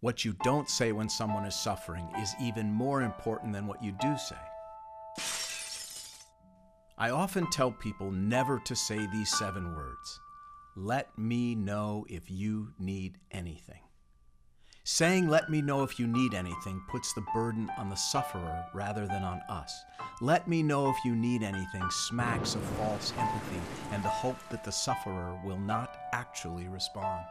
What you don't say when someone is suffering is even more important than what you do say. I often tell people never to say these seven words Let me know if you need anything. Saying, let me know if you need anything, puts the burden on the sufferer rather than on us. Let me know if you need anything smacks of false empathy and the hope that the sufferer will not actually respond.